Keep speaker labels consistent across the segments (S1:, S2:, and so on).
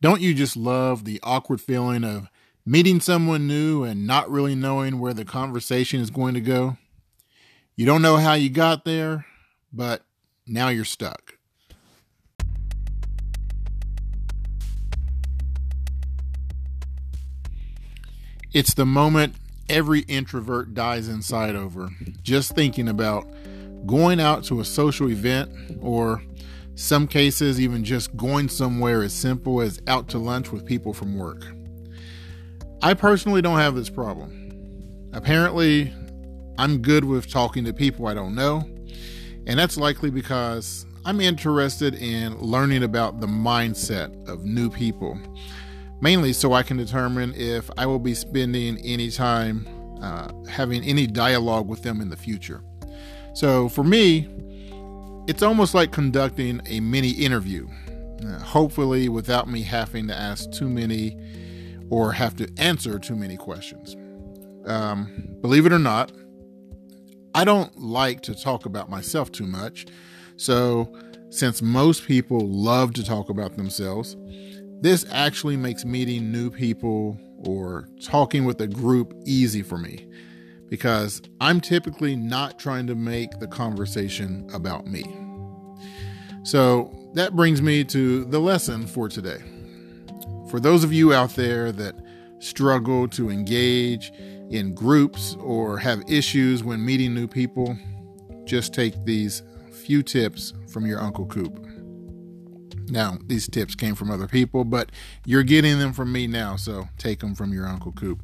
S1: Don't you just love the awkward feeling of meeting someone new and not really knowing where the conversation is going to go? You don't know how you got there, but now you're stuck. It's the moment every introvert dies inside over, just thinking about going out to a social event or some cases, even just going somewhere as simple as out to lunch with people from work. I personally don't have this problem. Apparently, I'm good with talking to people I don't know, and that's likely because I'm interested in learning about the mindset of new people, mainly so I can determine if I will be spending any time uh, having any dialogue with them in the future. So for me, it's almost like conducting a mini interview, uh, hopefully, without me having to ask too many or have to answer too many questions. Um, believe it or not, I don't like to talk about myself too much. So, since most people love to talk about themselves, this actually makes meeting new people or talking with a group easy for me because I'm typically not trying to make the conversation about me. So that brings me to the lesson for today. For those of you out there that struggle to engage in groups or have issues when meeting new people, just take these few tips from your Uncle Coop. Now, these tips came from other people, but you're getting them from me now, so take them from your Uncle Coop.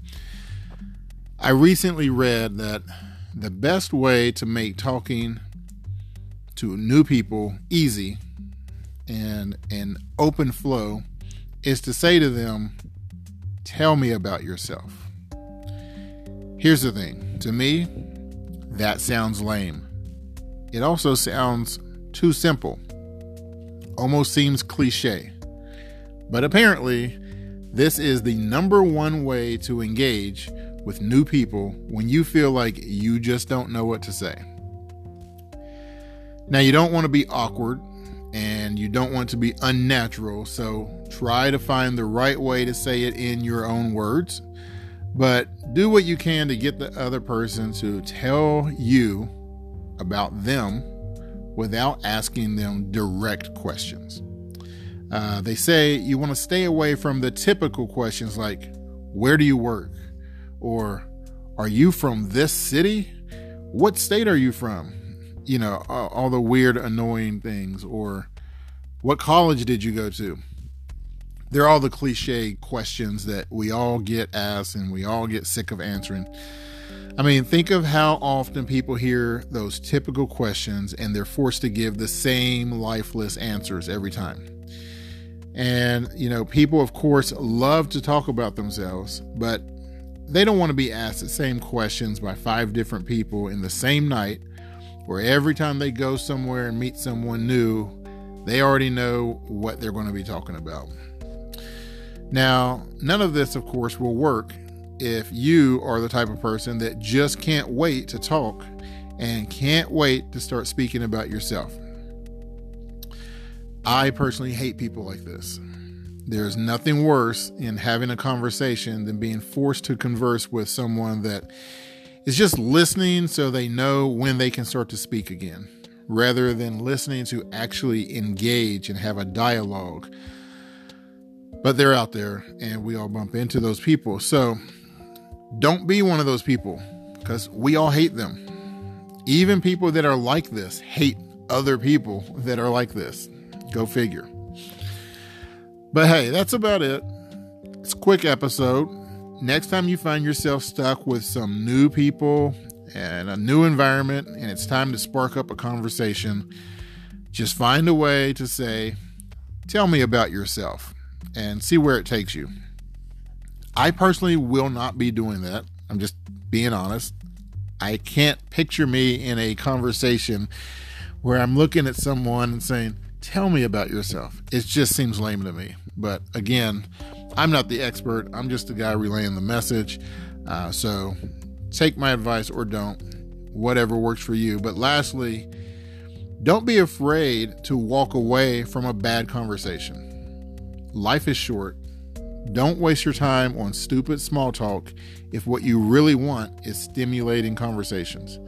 S1: I recently read that the best way to make talking to new people easy and an open flow is to say to them, Tell me about yourself. Here's the thing to me, that sounds lame. It also sounds too simple, almost seems cliche. But apparently, this is the number one way to engage with new people when you feel like you just don't know what to say. Now, you don't want to be awkward and you don't want to be unnatural, so try to find the right way to say it in your own words. But do what you can to get the other person to tell you about them without asking them direct questions. Uh, they say you want to stay away from the typical questions like, Where do you work? Or are you from this city? What state are you from? You know, all, the weird, annoying things, or what college did you go to? They're all the cliche questions that we all get asked and we all get sick of answering. I mean, think of how often people hear those typical questions and they're forced to give the same lifeless answers every time. And, you know, people, of course, love to talk about themselves, but they don't want to be asked the same questions by five different people in the same night, where every time they go somewhere and meet someone new, they already know what they're going to be talking about. Now, none of this, of course, will work if you are the type of person that just can't wait to talk and can't wait to start speaking about yourself. I personally hate people like this. There's nothing worse in having a conversation than being forced to converse with someone that is just listening so they know when they can start to speak again, rather than listening to actually engage and have a dialogue. But they're out there and we all bump into those people. So don't be one of those people because we all hate them. Even people that are like this hate other people that are like this. Go figure. But hey, that's about it. It's a quick episode. Next time you find yourself stuck with some new people and a new environment and it's time to spark up a conversation, just find a way to say, Tell me about yourself and see where it takes you. I personally will not be doing that. I'm just being honest. I can't picture me in a conversation where I'm looking at someone and saying, Tell me about yourself. It just seems lame to me. But again, I'm not the expert. I'm just a guy relaying the message. Uh, so take my advice or don't, whatever works for you. But lastly, don't be afraid to walk away from a bad conversation. life is short. Don't waste your time on stupid small talk if what you really want is stimulating conversations.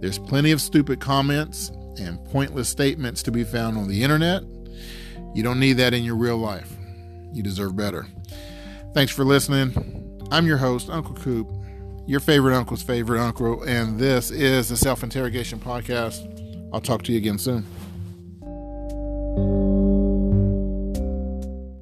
S1: There's plenty of stupid comments and pointless statements to be found on the internet. You don't need that in your real life. You deserve better. Thanks for listening. I'm your host, Uncle Coop, your favorite uncle's favorite uncle, and this is the Self Interrogation Podcast. I'll talk to you again soon.